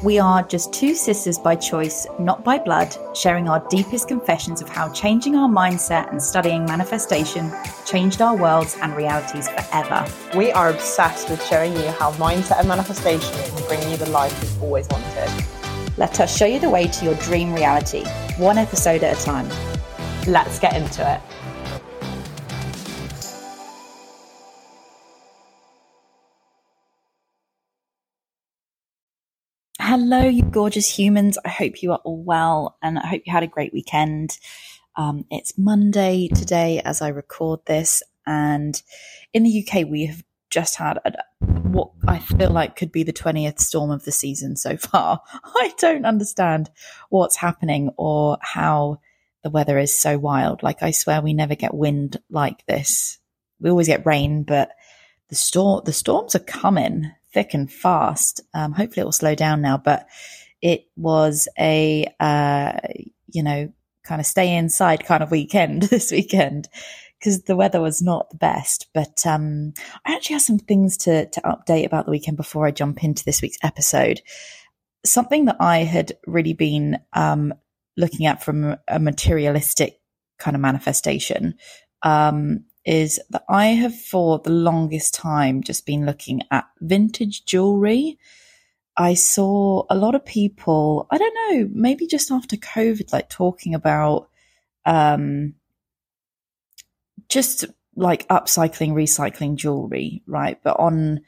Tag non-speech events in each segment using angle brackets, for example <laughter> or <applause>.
We are just two sisters by choice, not by blood, sharing our deepest confessions of how changing our mindset and studying manifestation changed our worlds and realities forever. We are obsessed with showing you how mindset and manifestation can bring you the life you've always wanted. Let us show you the way to your dream reality, one episode at a time. Let's get into it. Hello, you gorgeous humans. I hope you are all well and I hope you had a great weekend. Um, it's Monday today as I record this, and in the UK, we have just had a, what I feel like could be the 20th storm of the season so <laughs> far. I don't understand what's happening or how the weather is so wild. Like, I swear we never get wind like this. We always get rain, but the storm, the storms are coming thick and fast. Um, hopefully it will slow down now, but it was a, uh, you know, kind of stay inside kind of weekend <laughs> this weekend because the weather was not the best. But um, I actually have some things to, to update about the weekend before I jump into this week's episode. Something that I had really been um, looking at from a materialistic kind of manifestation um, is that I have for the longest time just been looking at vintage jewelry. I saw a lot of people, I don't know, maybe just after COVID, like talking about um, just like upcycling, recycling jewelry, right? But on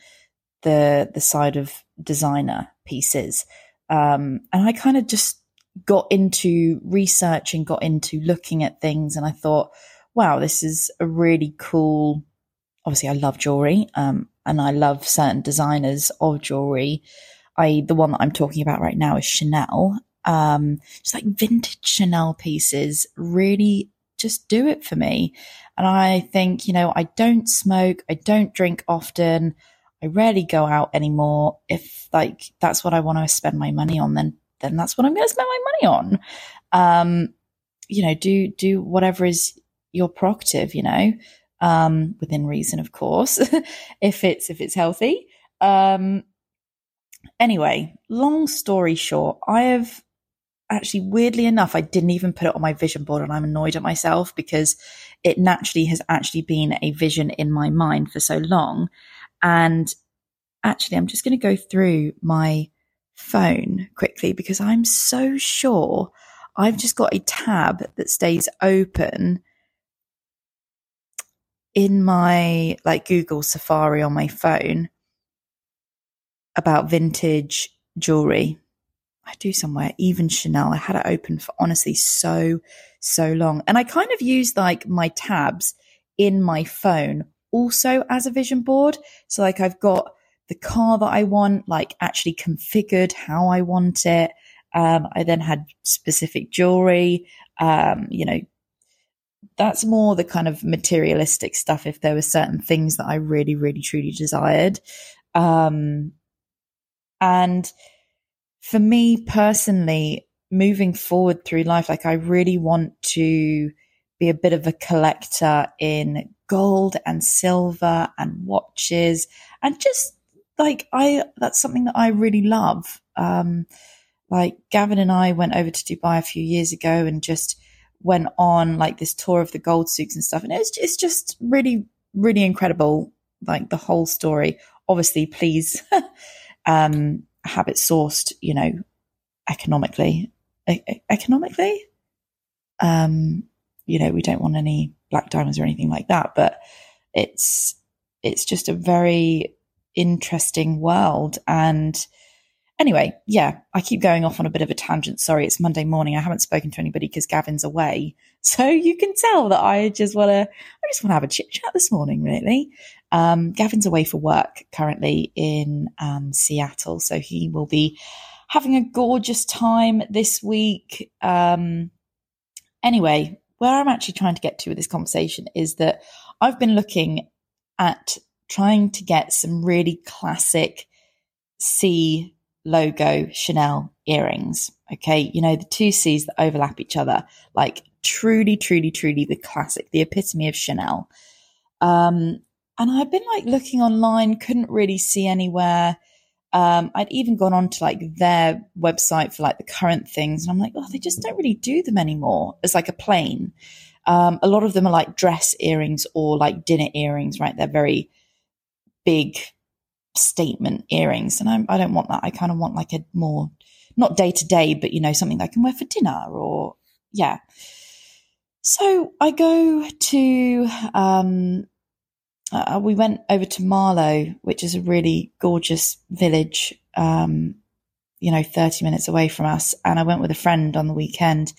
the the side of designer pieces. Um, and I kind of just got into research and got into looking at things and I thought, wow, this is a really cool. Obviously, I love jewelry, um, and I love certain designers of jewelry. I the one that I'm talking about right now is Chanel. Um, just like vintage Chanel pieces, really just do it for me. And I think, you know, I don't smoke, I don't drink often, I rarely go out anymore. If like that's what I want to spend my money on, then then that's what I'm going to spend my money on. Um, you know, do do whatever is your prerogative, you know, um, within reason, of course, <laughs> if it's if it's healthy. Um, anyway, long story short, I have actually weirdly enough, I didn't even put it on my vision board, and I'm annoyed at myself because it naturally has actually been a vision in my mind for so long. And actually, I'm just going to go through my phone quickly because I'm so sure I've just got a tab that stays open in my like Google Safari on my phone about vintage jewelry. I do somewhere, even Chanel. I had it open for honestly so, so long. And I kind of use like my tabs in my phone also as a vision board. So like I've got the car that I want, like actually configured how I want it. Um, I then had specific jewelry, um, you know, that's more the kind of materialistic stuff if there were certain things that I really, really, truly desired. Um, and for me personally, moving forward through life, like I really want to be a bit of a collector in gold and silver and watches and just like I, that's something that I really love. Um, like Gavin and I went over to Dubai a few years ago and just went on like this tour of the gold souks and stuff. And it's, it's just really, really incredible. Like the whole story. Obviously, please, <laughs> um, have it sourced, you know, economically, e- economically. Um, you know, we don't want any black diamonds or anything like that, but it's, it's just a very interesting world. And, Anyway, yeah, I keep going off on a bit of a tangent. Sorry, it's Monday morning. I haven't spoken to anybody because Gavin's away. <laughs> So you can tell that I just want to, I just want to have a chit chat this morning, really. Um, Gavin's away for work currently in um, Seattle. So he will be having a gorgeous time this week. Um, anyway, where I'm actually trying to get to with this conversation is that I've been looking at trying to get some really classic C logo Chanel earrings. Okay. You know, the two C's that overlap each other, like truly, truly, truly the classic, the epitome of Chanel. Um, and I've been like looking online, couldn't really see anywhere. Um, I'd even gone on to like their website for like the current things, and I'm like, oh, they just don't really do them anymore It's like a plain. Um, a lot of them are like dress earrings or like dinner earrings, right? They're very big statement earrings, and I'm, I don't want that. I kind of want like a more not day to day, but you know something I can wear for dinner or yeah. So I go to um, uh, we went over to Marlow, which is a really gorgeous village, um, you know, 30 minutes away from us. And I went with a friend on the weekend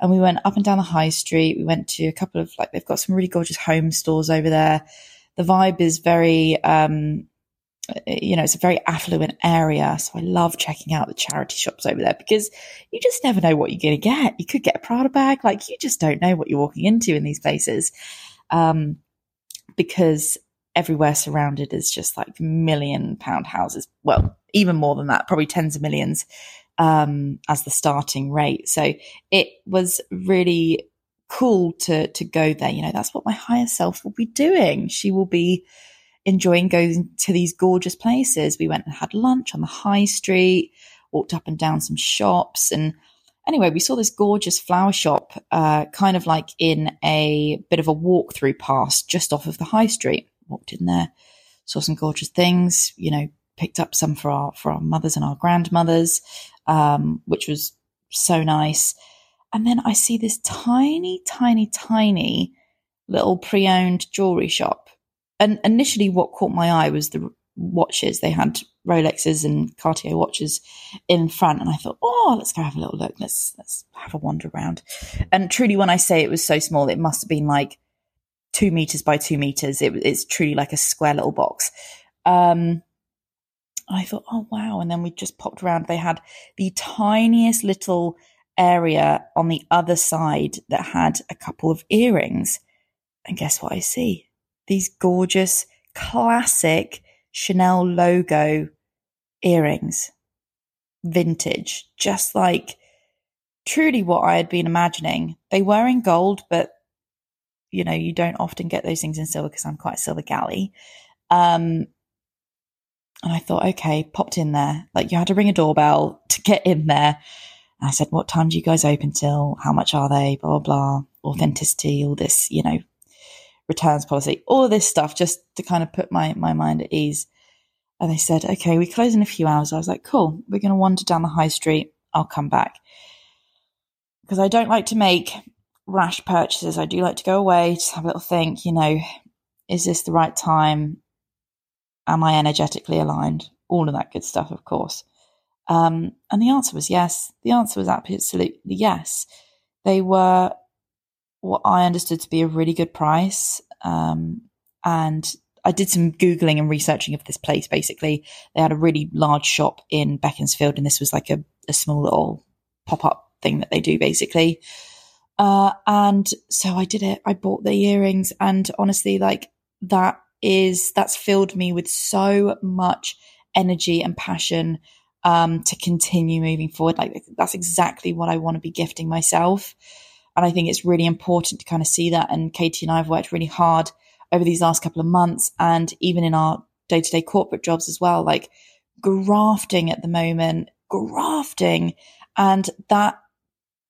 and we went up and down the high street. We went to a couple of, like, they've got some really gorgeous home stores over there. The vibe is very, um, you know, it's a very affluent area. So I love checking out the charity shops over there because you just never know what you're going to get. You could get a Prada bag. Like, you just don't know what you're walking into in these places. Um, because everywhere surrounded is just like million pound houses. Well, even more than that, probably tens of millions um, as the starting rate. So it was really cool to to go there. You know, that's what my higher self will be doing. She will be enjoying going to these gorgeous places. We went and had lunch on the high street, walked up and down some shops, and anyway, we saw this gorgeous flower shop, uh, kind of like in a bit of a walk-through pass just off of the high street. Walked in there, saw some gorgeous things, you know, picked up some for our for our mothers and our grandmothers, um, which was so nice. And then I see this tiny, tiny, tiny little pre-owned jewelry shop. And initially, what caught my eye was the watches. They had Rolexes and Cartier watches in front, and I thought, oh, let's go have a little look. Let's let's have a wander around. And truly, when I say it was so small, it must have been like two meters by two meters. It, it's truly like a square little box. Um, I thought, oh wow! And then we just popped around. They had the tiniest little area on the other side that had a couple of earrings. And guess what I see? These gorgeous, classic Chanel logo earrings, vintage, just like truly what I had been imagining. They were in gold, but you know, you don't often get those things in silver because I'm quite a silver galley. Um, and I thought, okay, popped in there. Like you had to ring a doorbell to get in there. And I said, what time do you guys open till? How much are they? Blah, blah, blah. Authenticity, all this, you know, returns policy, all this stuff just to kind of put my, my mind at ease. And they said, okay, we close in a few hours. I was like, cool, we're going to wander down the high street. I'll come back. Because I don't like to make rash purchases. I do like to go away, just have a little think, you know, is this the right time? Am I energetically aligned? All of that good stuff, of course. Um, and the answer was yes. The answer was absolutely yes. They were what I understood to be a really good price. Um, and I did some Googling and researching of this place basically. They had a really large shop in Beaconsfield, and this was like a, a small little pop up thing that they do basically. Uh, and so I did it. I bought the earrings, and honestly, like that is that's filled me with so much energy and passion um, to continue moving forward. Like that's exactly what I want to be gifting myself. And I think it's really important to kind of see that. And Katie and I have worked really hard over these last couple of months and even in our day to day corporate jobs as well, like grafting at the moment, grafting. And that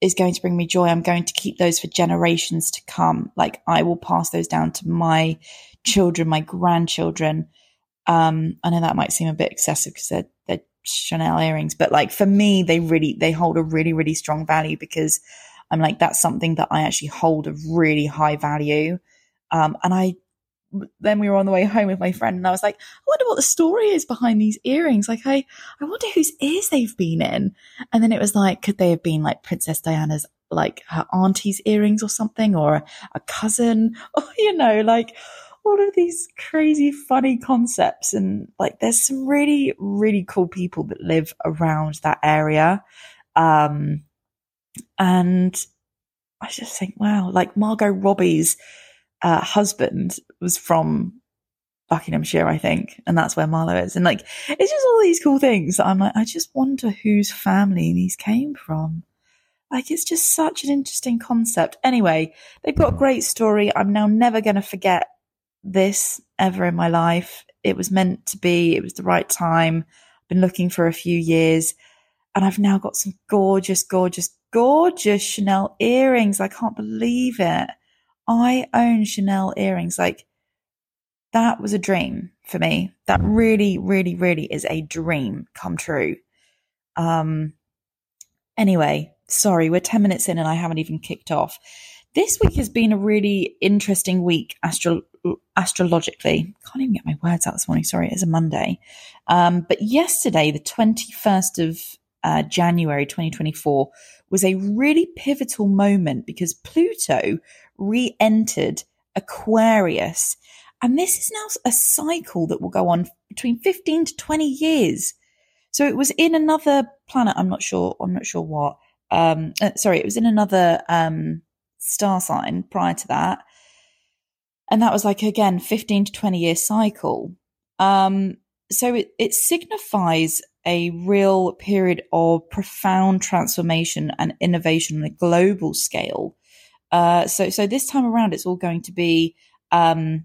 is going to bring me joy. I'm going to keep those for generations to come. Like I will pass those down to my children, my grandchildren. Um, I know that might seem a bit excessive because they're, they're Chanel earrings, but like for me, they really, they hold a really, really strong value because I'm like, that's something that I actually hold a really high value. Um, and I, then we were on the way home with my friend and I was like, I wonder what the story is behind these earrings. Like, I, I wonder whose ears they've been in. And then it was like, could they have been like Princess Diana's, like her auntie's earrings or something or a cousin <laughs> or, you know, like all of these crazy funny concepts. And like, there's some really, really cool people that live around that area. Um, and I just think, wow, like Margot Robbie's uh, husband was from Buckinghamshire, I think, and that's where Marlow is. And like, it's just all these cool things. I'm like, I just wonder whose family these came from. Like, it's just such an interesting concept. Anyway, they've got a great story. I'm now never going to forget this ever in my life. It was meant to be. It was the right time. I've been looking for a few years. And I've now got some gorgeous, gorgeous, gorgeous Chanel earrings. I can't believe it. I own Chanel earrings. Like that was a dream for me. That really, really, really is a dream come true. Um, anyway, sorry, we're 10 minutes in and I haven't even kicked off. This week has been a really interesting week astro- astrologically. Can't even get my words out this morning. Sorry, it is a Monday. Um, but yesterday, the 21st of uh, January 2024, was a really pivotal moment because Pluto re entered Aquarius. And this is now a cycle that will go on between 15 to 20 years. So it was in another planet. I'm not sure. I'm not sure what. Um, uh, sorry, it was in another um, star sign prior to that. And that was like, again, 15 to 20 year cycle. Um, so it, it signifies a real period of profound transformation and innovation on a global scale. Uh, so, so this time around, it's all going to be um,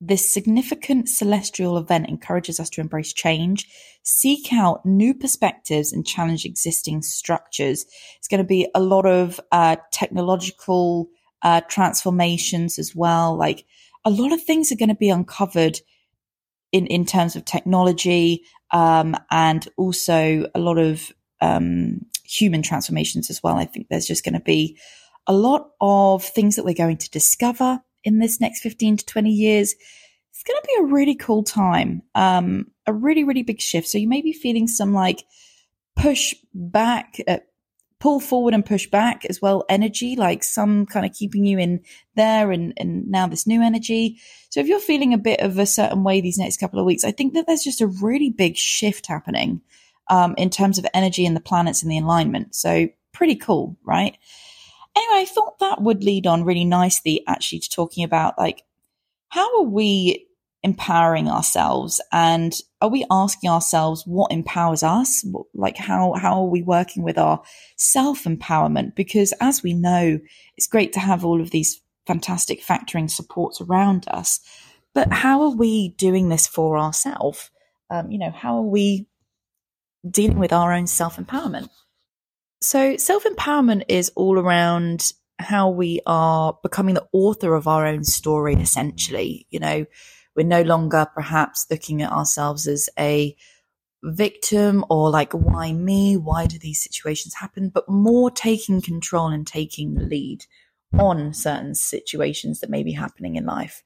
this significant celestial event encourages us to embrace change, seek out new perspectives, and challenge existing structures. It's going to be a lot of uh, technological uh, transformations as well. Like a lot of things are going to be uncovered in in terms of technology, um, and also a lot of um, human transformations as well. I think there's just going to be a lot of things that we're going to discover in this next 15 to 20 years, it's going to be a really cool time. Um, a really, really big shift. So you may be feeling some like push back, uh, pull forward and push back as well energy, like some kind of keeping you in there and, and now this new energy. So if you're feeling a bit of a certain way these next couple of weeks, I think that there's just a really big shift happening um, in terms of energy and the planets and the alignment. So pretty cool, right? anyway, I thought that would lead on really nicely actually to talking about like how are we empowering ourselves? And are we asking ourselves what empowers us? Like how how are we working with our self empowerment because as we know it's great to have all of these fantastic factoring supports around us but how are we doing this for ourselves um, you know how are we dealing with our own self empowerment so, self empowerment is all around how we are becoming the author of our own story, essentially. You know, we're no longer perhaps looking at ourselves as a victim or like, why me? Why do these situations happen? But more taking control and taking the lead on certain situations that may be happening in life.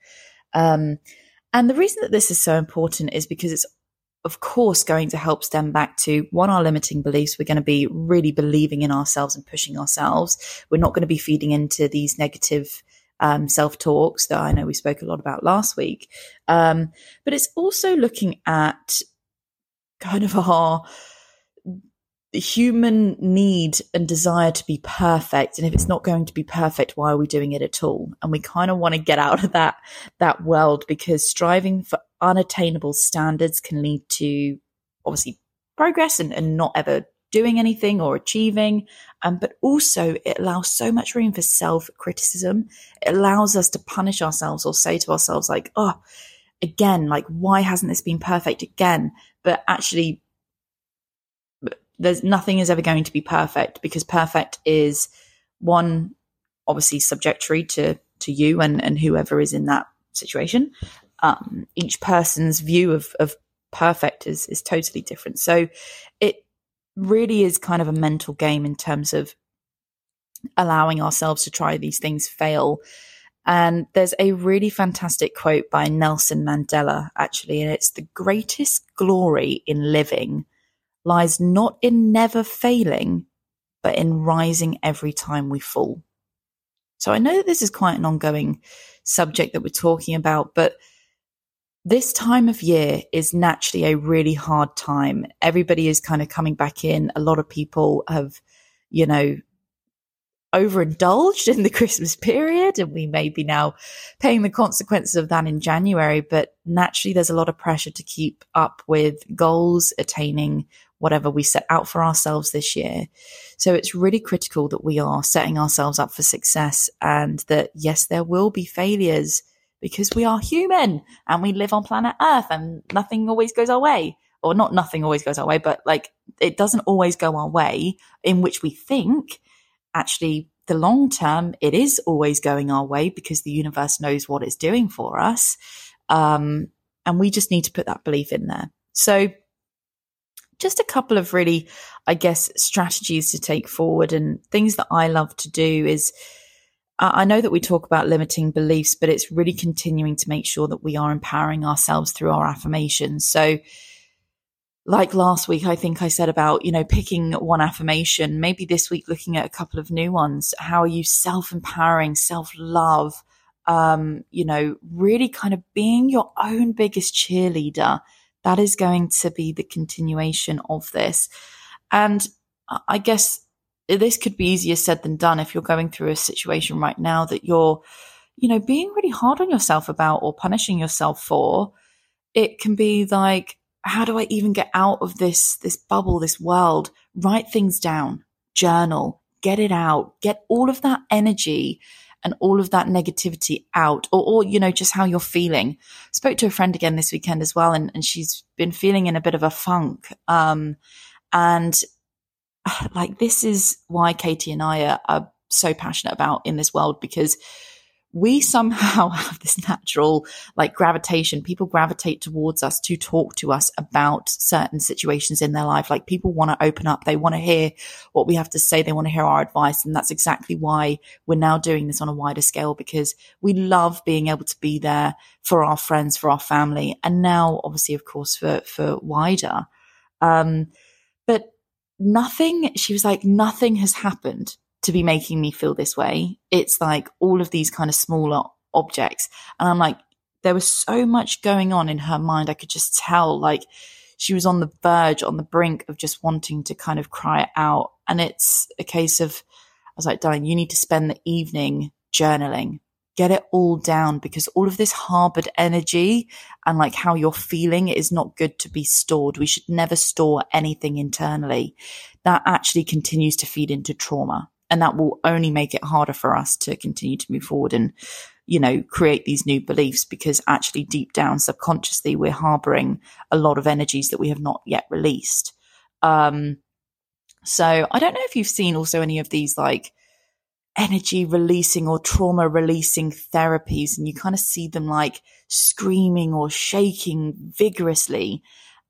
Um, and the reason that this is so important is because it's of course, going to help stem back to one, our limiting beliefs. We're going to be really believing in ourselves and pushing ourselves. We're not going to be feeding into these negative um, self talks that I know we spoke a lot about last week. Um, but it's also looking at kind of our human need and desire to be perfect and if it's not going to be perfect why are we doing it at all and we kind of want to get out of that that world because striving for unattainable standards can lead to obviously progress and, and not ever doing anything or achieving um, but also it allows so much room for self criticism it allows us to punish ourselves or say to ourselves like oh again like why hasn't this been perfect again? But actually there's nothing is ever going to be perfect because perfect is one obviously subjectory to to you and and whoever is in that situation. Um, each person's view of of perfect is is totally different. So it really is kind of a mental game in terms of allowing ourselves to try these things fail and there's a really fantastic quote by Nelson Mandela actually and it's the greatest glory in living lies not in never failing, but in rising every time we fall. So I know that this is quite an ongoing subject that we're talking about, but this time of year is naturally a really hard time. Everybody is kind of coming back in. A lot of people have, you know, overindulged in the <laughs> Christmas period and we may be now paying the consequences of that in January. But naturally, there's a lot of pressure to keep up with goals, attaining whatever we set out for ourselves this year. So it's really critical that we are setting ourselves up for success and that yes, there will be failures because we are human and we live on planet Earth and nothing always goes our way. or not nothing always goes our way, but like it doesn't always go our way, in which we think actually the long term, it is always going our way because the universe knows what it's doing for us. Um, and we just need to put that belief in there. So, just a couple of really, I guess, strategies to take forward and things that I love to do is I know that we talk about limiting beliefs, but it's really continuing to make sure that we are empowering ourselves through our affirmations. So, like last week, I think I said about, you know, picking one affirmation, maybe this week looking at a couple of new ones. How are you self empowering, self love? Um, you know, really kind of being your own biggest cheerleader. That is going to be the continuation of this. And I guess this could be easier said than done if you're going through a situation right now that you're, you know, being really hard on yourself about or punishing yourself for. It can be like, how do I even get out of this, this bubble, this world? Write things down, journal, get it out, get all of that energy and all of that negativity out or, or, you know, just how you're feeling. Spoke to a friend again this weekend as well, and, and she's been feeling in a bit of a funk. Um, and <sighs> like, this is why Katie and I are, are so passionate about in this world because we somehow <laughs> have this natural like gravitation. People gravitate towards us to talk to us about certain situations in their life. Like people want to open up. They want to hear what we have to say. They want to hear our advice. And that's exactly why we're now doing this on a wider scale because we love being able to be there for our friends, for our family. And now obviously, of course, for, for wider. Um, but nothing, she was like, nothing has happened to be making me feel this way. It's like all of these kind of smaller objects. And I'm like, there was so much going on in her mind. I could just tell like she was on the verge, on the brink of just wanting to kind of cry out. And it's a case of, I was like, darling, you need to spend the evening journaling. Get it all down because all of this harbored energy and like how you're feeling is not good to be stored. We should never store anything internally. That actually continues to feed into trauma and that will only make it harder for us to continue to move forward and you know create these new beliefs because actually deep down subconsciously we're harboring a lot of energies that we have not yet released um so i don't know if you've seen also any of these like energy releasing or trauma releasing therapies and you kind of see them like screaming or shaking vigorously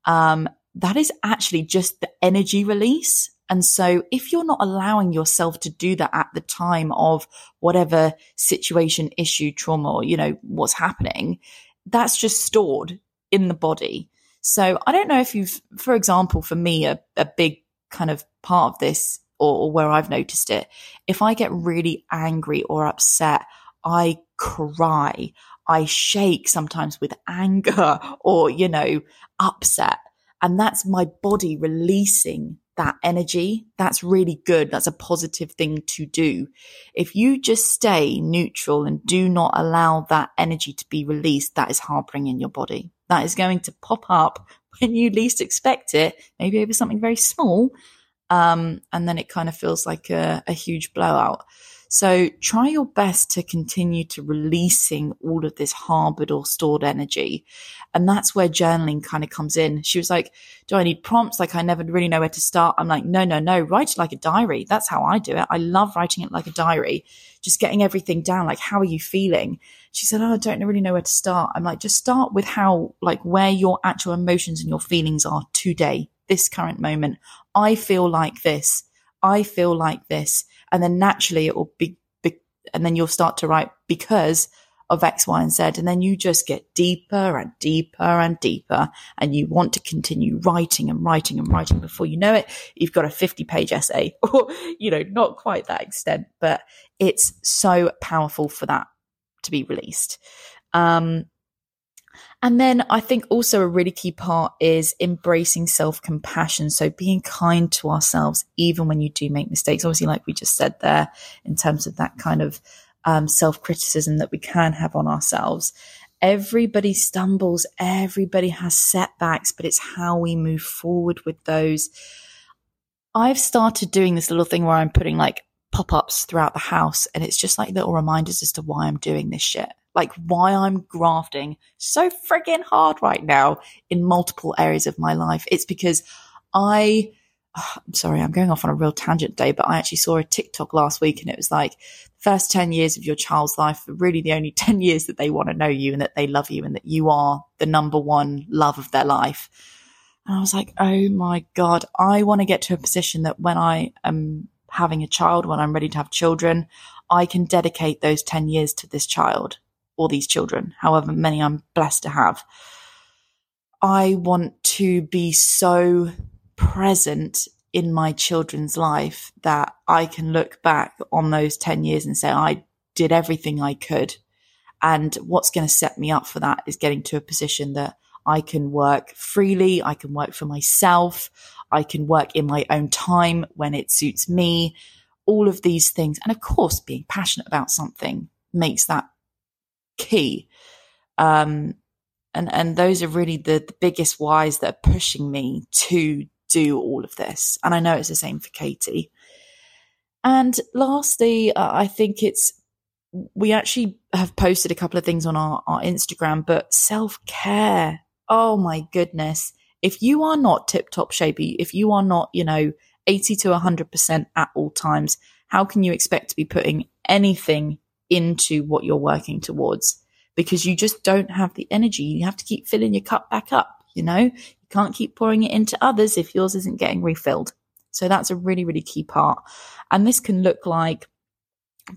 um that is actually just the energy release and so if you're not allowing yourself to do that at the time of whatever situation, issue, trauma, or, you know, what's happening, that's just stored in the body. So I don't know if you've, for example, for me, a, a big kind of part of this or, or where I've noticed it, if I get really angry or upset, I cry. I shake sometimes with anger <laughs> or, you know, upset. And that's my body releasing that energy, that's really good. That's a positive thing to do. If you just stay neutral and do not allow that energy to be released, that is harboring in your body. That is going to pop up <laughs> when you least expect it, maybe over something very small. Um, and then it kind of feels like a, a huge blowout. So try your best to continue to releasing all of this harbored or stored energy. And that's where journaling kind of comes in. She was like, do I need prompts? Like I never really know where to start. I'm like, no, no, no, write it like a diary. That's how I do it. I love writing it like a diary, just getting everything down. Like, how are you feeling? She said, Oh, I don't really know where to start. I'm like, just start with how, like where your actual emotions and your feelings are today, this current moment. I feel like this. I feel like this and then naturally it will be, be and then you'll start to write because of X, Y, and Z. And then you just get deeper and deeper and deeper. And you want to continue writing and writing and writing before you know it. You've got a 50 page essay <laughs> or, you know, not quite that extent, but it's so powerful for that to be released. Um, and then I think also a really key part is embracing self compassion. So being kind to ourselves, even when you do make mistakes. Obviously, like we just said there, in terms of that kind of um, self criticism that we can have on ourselves. Everybody stumbles, everybody has setbacks, but it's how we move forward with those. I've started doing this little thing where I'm putting like pop ups throughout the house, and it's just like little reminders as to why I'm doing this shit like why I'm grafting so friggin' hard right now in multiple areas of my life. It's because I, oh, <sighs> I'm sorry, I'm going off on a real tangent day, but I actually saw a TikTok last week and it was like, first 10 years of your child's life are really the only <laughs> 10 years that they want to know you and that they love you and that you are the number one love of their life. And I was like, oh my God, I want to get to a position that when I am having a child, when I'm ready to have children, I can dedicate those 10 years to this child or these children, however many I'm blessed to have. I want to be so present in my children's life that I can look back on those 10 years and say, I did everything I could. And what's going to set me up for that is getting to a position that I can work freely. I can work for myself. I can work in my own time when it suits me. All of these things. And of course, being passionate about something makes that key. Um, and, and those are really the, the biggest whys that are pushing me to do all of this. And I know it's the same for Katie. And lastly, uh, I think it's, we actually have posted a couple of things on our, our Instagram, but self care. Oh my goodness. If you are not tip top shapey, if you are not, you know, 80 to 100% at all times, how can you expect to be putting anything into what you're working towards? Because you just don't have the energy. You have to keep filling your cup back up, you know? You can't keep pouring it into others if yours isn't getting refilled. So that's a really, really key part. And this can look like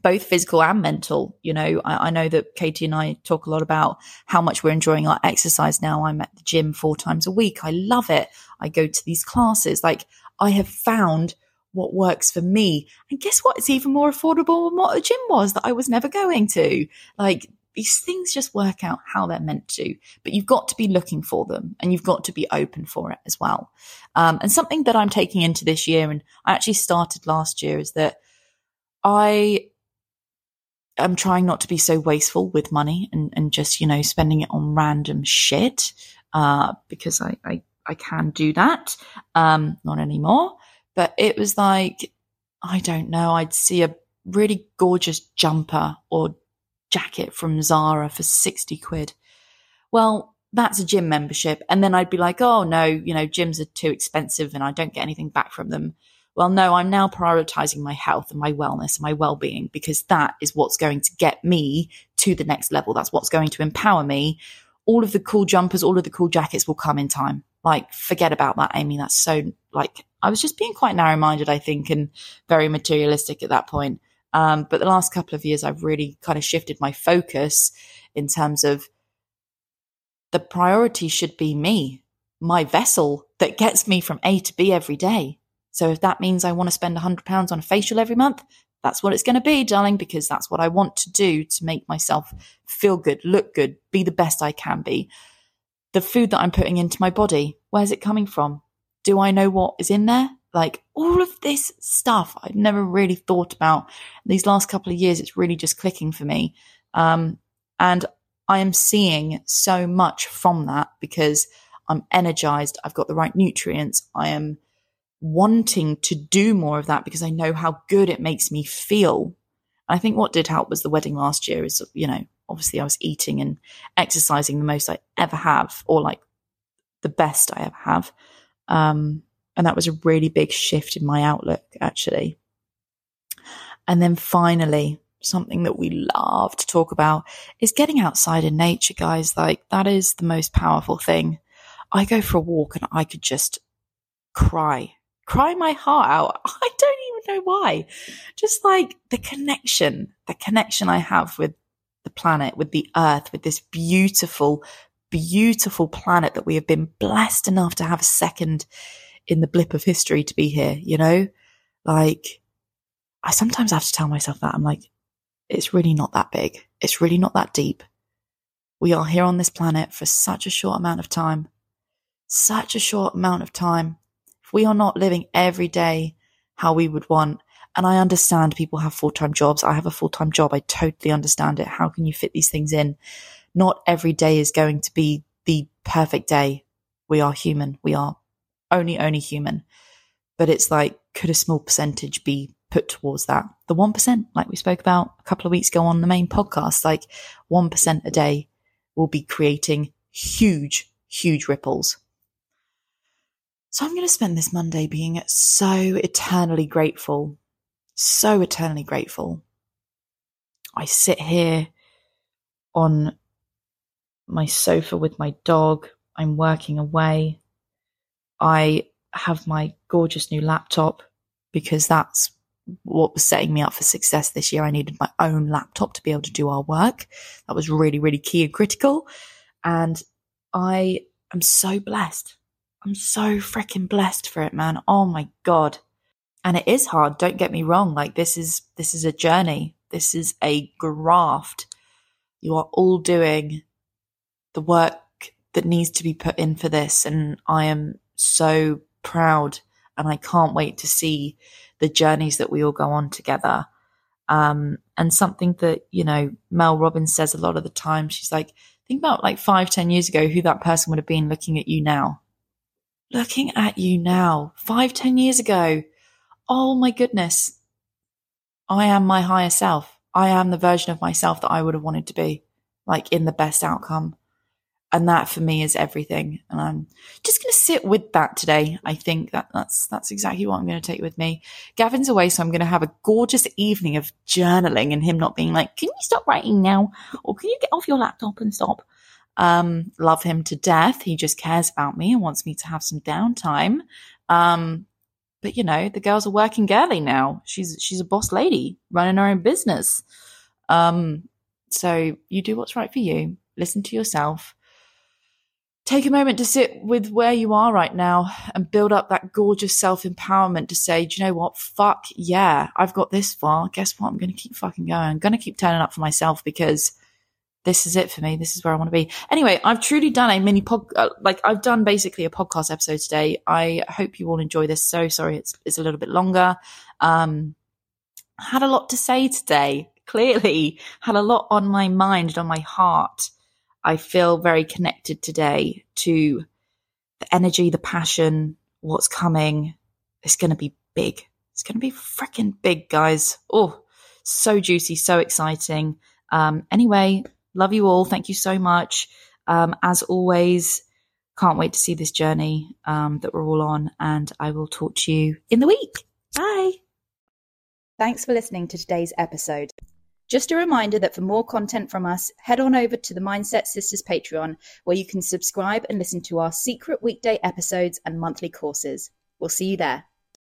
both physical and mental. You know, I, I, know that Katie and I talk a lot about how much we're enjoying our exercise now. I'm at the gym four times a week. I love it. I go to these classes. Like I have found what works for me. And guess what? It's even more affordable than what a gym was that I was never going to. Like these things just work out how they're meant to, but you've got to be looking for them and you've got to be open for it as well. Um, and something that I'm taking into this year, and I actually started last year, is that I am trying not to be so wasteful with money and, and just, you know, spending it on random shit, uh, because I, I, I can do that. Um, not anymore, but it was like, I don't know, I'd see a really gorgeous jumper or jacket from Zara for 60 quid. Well, that's a gym membership. And then I'd be like, oh no, you know, gyms are too expensive and I don't get anything back from them. Well, no, I'm now prioritizing my health and my wellness and my well being because that is what's going to get me to the next level. That's what's going to empower me. All of the cool jumpers, all of the cool jackets will come in time. Like, forget about that, Amy. That's so, like, I was just being quite narrow minded, I think, and very materialistic at that point. Um, but the last couple of years, I've really kind of shifted my focus in terms of the priority should be me, my vessel that gets me from A to B every day. So if that means I want to spend £100 on a facial every month, that's what it's going to be, darling, because that's what I want to do to make myself feel good, look good, be the best I can be. The food that I'm putting into my body, where's it coming from? Do I know what is in there? Like all of this stuff I've never really thought about. These last couple of years, it's really just clicking for me. Um, and I am seeing so much from that because I'm energized. I've got the right nutrients. I am wanting to do more of that because I know how good it makes me feel. I think what did help was the wedding last year is, you know, obviously I was eating and exercising the most I ever have, or like the best I ever have. Um, and that was a really big shift in my outlook, actually. And then finally, something that we love to talk about is getting outside in nature, guys. Like, that is the most powerful thing. I go for a walk and I could just cry, cry my heart out. <laughs> I don't even know why. Just like the connection, the connection I have with planet, with the earth, with this beautiful, beautiful planet that we have been blessed enough to have a second in the blip of history to be here, you know? Like, I sometimes have to tell myself that. I'm like, it's really not that big. It's really not that deep. We are here on this planet for such a short amount of time. Such a short amount of time. If we are not living every day how we would want, and I understand people have full time jobs. I have a full time job. I totally understand it. How can you fit these things in? Not every day is going to be the perfect day. We are human. We are only, only human. But it's like, could a small percentage be put towards that. The 1%, like we spoke about a couple of weeks ago on the main podcast, like 1% a day will be creating huge, huge ripples. So I'm going to spend this Monday being so eternally grateful, so eternally grateful. I sit here on my sofa with my dog. I'm working away. I have my gorgeous new laptop because that's what was setting me up for success this year. I needed my own laptop to be able to do our work. That was really, really key and critical. And I am so blessed. I'm so freaking blessed for it, man. Oh my God. And it is hard. Don't get me wrong. Like this is, this is a journey. This is a graft. You are all doing the work that needs to be put in for this. And I am so proud and I can't wait to see the journeys that we all go on together. Um, and something that, you know, Mel Robbins says a lot of the time, she's like, think about like five, ten years ago, who that person would have been looking at you now. Looking at you now, five, ten years ago. Oh my goodness. I am my higher self. I am the version of myself that I would have wanted to be, like in the best outcome. And that for me is everything. And I'm just going to sit with that today. I think that that's, that's exactly what I'm going to take with me. Gavin's away. So I'm going to have a gorgeous evening of journaling and him not being like, can you stop writing now? Or can you get off your laptop and stop? Um, love him to death. He just cares about me and wants me to have some downtime. Um, but you know, the girl's a working girly now. She's, she's a boss lady running her own business. Um, so you do what's right for you. Listen to yourself take a moment to sit with where you are right now and build up that gorgeous self empowerment to say, do you know what? Fuck yeah, I've got this far. Guess what? I'm going to keep fucking going. I'm going to keep turning up for myself because this is it for me. This is where I want to be. Anyway, I've truly done a mini pod, uh, like I've done basically a podcast episode today. I hope you all enjoy this. So sorry, it's, it's a little bit longer. Um, had a lot to say today. Clearly had a lot on my mind and on my heart. I feel very connected today to the energy, the passion, what's coming. It's going to be big. It's going to be freaking big, guys. Oh, so juicy, so exciting. Um, anyway, love you all. Thank you so much. Um, as always, can't wait to see this journey um, that we're all on. And I will talk to you in the week. Bye. Thanks for listening to today's episode. Just a reminder that for more content from us, head on over to the Mindset Sisters Patreon, where you can subscribe and listen to our secret weekday episodes and monthly courses. We'll see you there.